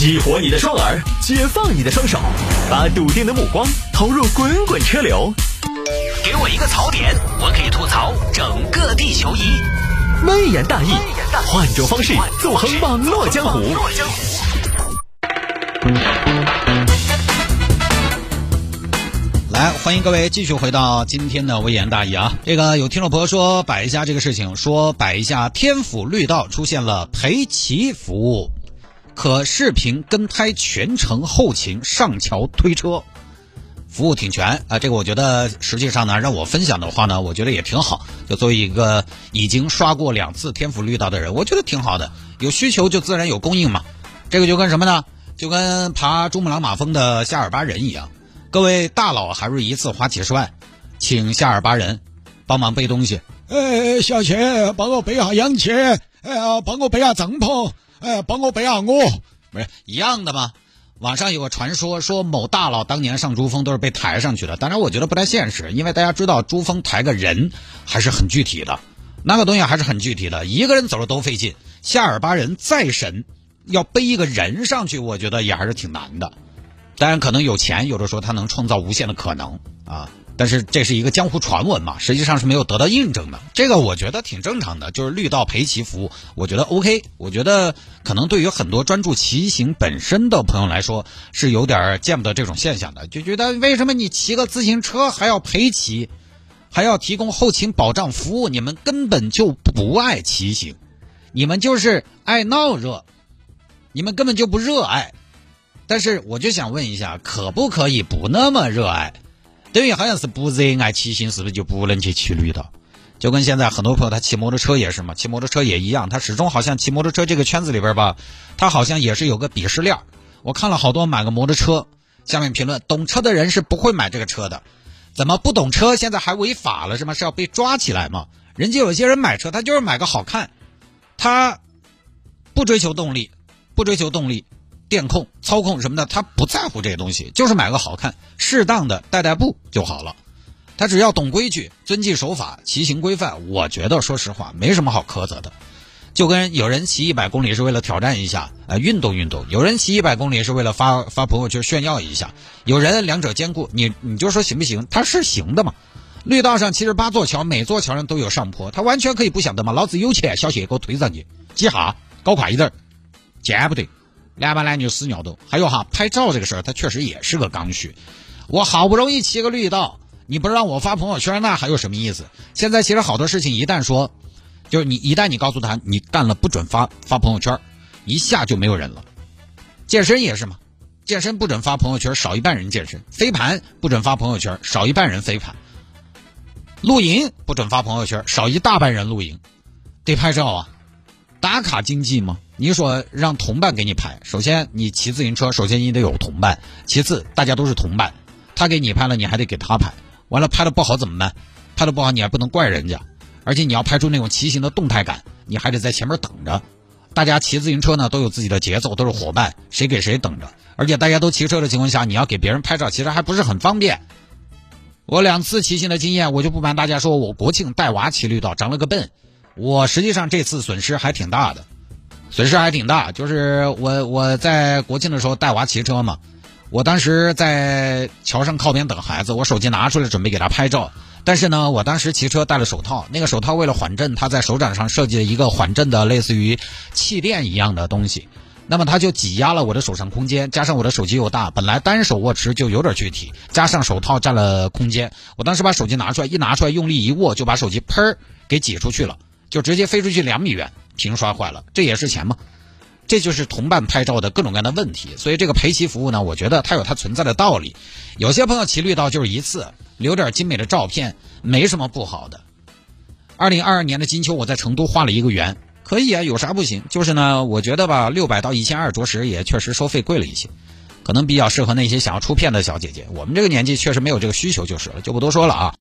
激活你的双耳，解放你的双手，把笃定的目光投入滚滚车流。给我一个槽点，我可以吐槽整个地球仪。微言大义，换种方式纵横网络江湖。来，欢迎各位继续回到今天的微言大义啊！这个有听众朋友说摆一下这个事情，说摆一下天府绿道出现了陪骑服务，可视频跟拍全程后勤上桥推车，服务挺全啊！这个我觉得实际上呢，让我分享的话呢，我觉得也挺好。就作为一个已经刷过两次天府绿道的人，我觉得挺好的。有需求就自然有供应嘛。这个就跟什么呢？就跟爬珠穆朗玛峰的夏尔巴人一样。各位大佬还是一次花几十万，请夏尔巴人帮忙背东西。哎，小钱，帮我背下氧气，哎呀，帮我背下帐篷，哎，帮我背下我，不是一样的吗？网上有个传说，说某大佬当年上珠峰都是被抬上去的。当然，我觉得不太现实，因为大家知道珠峰抬个人还是很具体的，那个东西还是很具体的，一个人走了都费劲。夏尔巴人再神，要背一个人上去，我觉得也还是挺难的。当然，可能有钱，有的时候他能创造无限的可能啊。但是这是一个江湖传闻嘛，实际上是没有得到印证的。这个我觉得挺正常的，就是绿道陪骑服务，我觉得 OK。我觉得可能对于很多专注骑行本身的朋友来说，是有点见不得这种现象的，就觉得为什么你骑个自行车还要陪骑，还要提供后勤保障服务？你们根本就不爱骑行，你们就是爱闹热，你们根本就不热爱。但是我就想问一下，可不可以不那么热爱？等于好像是不热爱骑行，是不是就不能去骑绿道？就跟现在很多朋友他骑摩托车也是嘛，骑摩托车也一样，他始终好像骑摩托车这个圈子里边吧，他好像也是有个鄙视链。我看了好多买个摩托车，下面评论懂车的人是不会买这个车的，怎么不懂车现在还违法了是吗？是要被抓起来吗？人家有些人买车他就是买个好看，他不追求动力，不追求动力。电控、操控什么的，他不在乎这些东西，就是买个好看、适当的带带步就好了。他只要懂规矩、遵纪守法、骑行规范，我觉得说实话没什么好苛责的。就跟有人骑一百公里是为了挑战一下，呃，运动运动；有人骑一百公里是为了发发朋友圈炫耀一下。有人两者兼顾，你你就说行不行？他是行的嘛。绿道上七十八座桥，每座桥上都有上坡，他完全可以不想的嘛。老子有钱，小谢给我推上去，几下搞快一点，见不得。男把男女死尿都，还有哈拍照这个事儿，它确实也是个刚需。我好不容易骑个绿道，你不让我发朋友圈，那还有什么意思？现在其实好多事情，一旦说，就是你一旦你告诉他你干了不准发发朋友圈，一下就没有人了。健身也是嘛，健身不准发朋友圈，少一半人健身；飞盘不准发朋友圈，少一半人飞盘；露营不准发朋友圈，少一大半人露营。得拍照啊，打卡经济吗？你说让同伴给你拍，首先你骑自行车，首先你得有同伴；其次大家都是同伴，他给你拍了，你还得给他拍。完了拍的不好怎么办？拍的不好你还不能怪人家，而且你要拍出那种骑行的动态感，你还得在前面等着。大家骑自行车呢都有自己的节奏，都是伙伴，谁给谁等着。而且大家都骑车的情况下，你要给别人拍照，其实还不是很方便。我两次骑行的经验，我就不瞒大家说，我国庆带娃骑绿道长了个笨，我实际上这次损失还挺大的。损失还挺大，就是我我在国庆的时候带娃骑车嘛，我当时在桥上靠边等孩子，我手机拿出来准备给他拍照，但是呢，我当时骑车戴了手套，那个手套为了缓震，它在手掌上设计了一个缓震的类似于气垫一样的东西，那么它就挤压了我的手上空间，加上我的手机又大，本来单手握持就有点具体，加上手套占了空间，我当时把手机拿出来，一拿出来用力一握，就把手机砰给挤出去了，就直接飞出去两米远。屏摔坏了，这也是钱吗？这就是同伴拍照的各种各样的问题。所以这个陪骑服务呢，我觉得它有它存在的道理。有些朋友骑绿道就是一次留点精美的照片，没什么不好的。二零二二年的金秋，我在成都画了一个圆，可以啊，有啥不行？就是呢，我觉得吧，六百到一千二，着实也确实收费贵了一些，可能比较适合那些想要出片的小姐姐。我们这个年纪确实没有这个需求，就是了，就不多说了啊。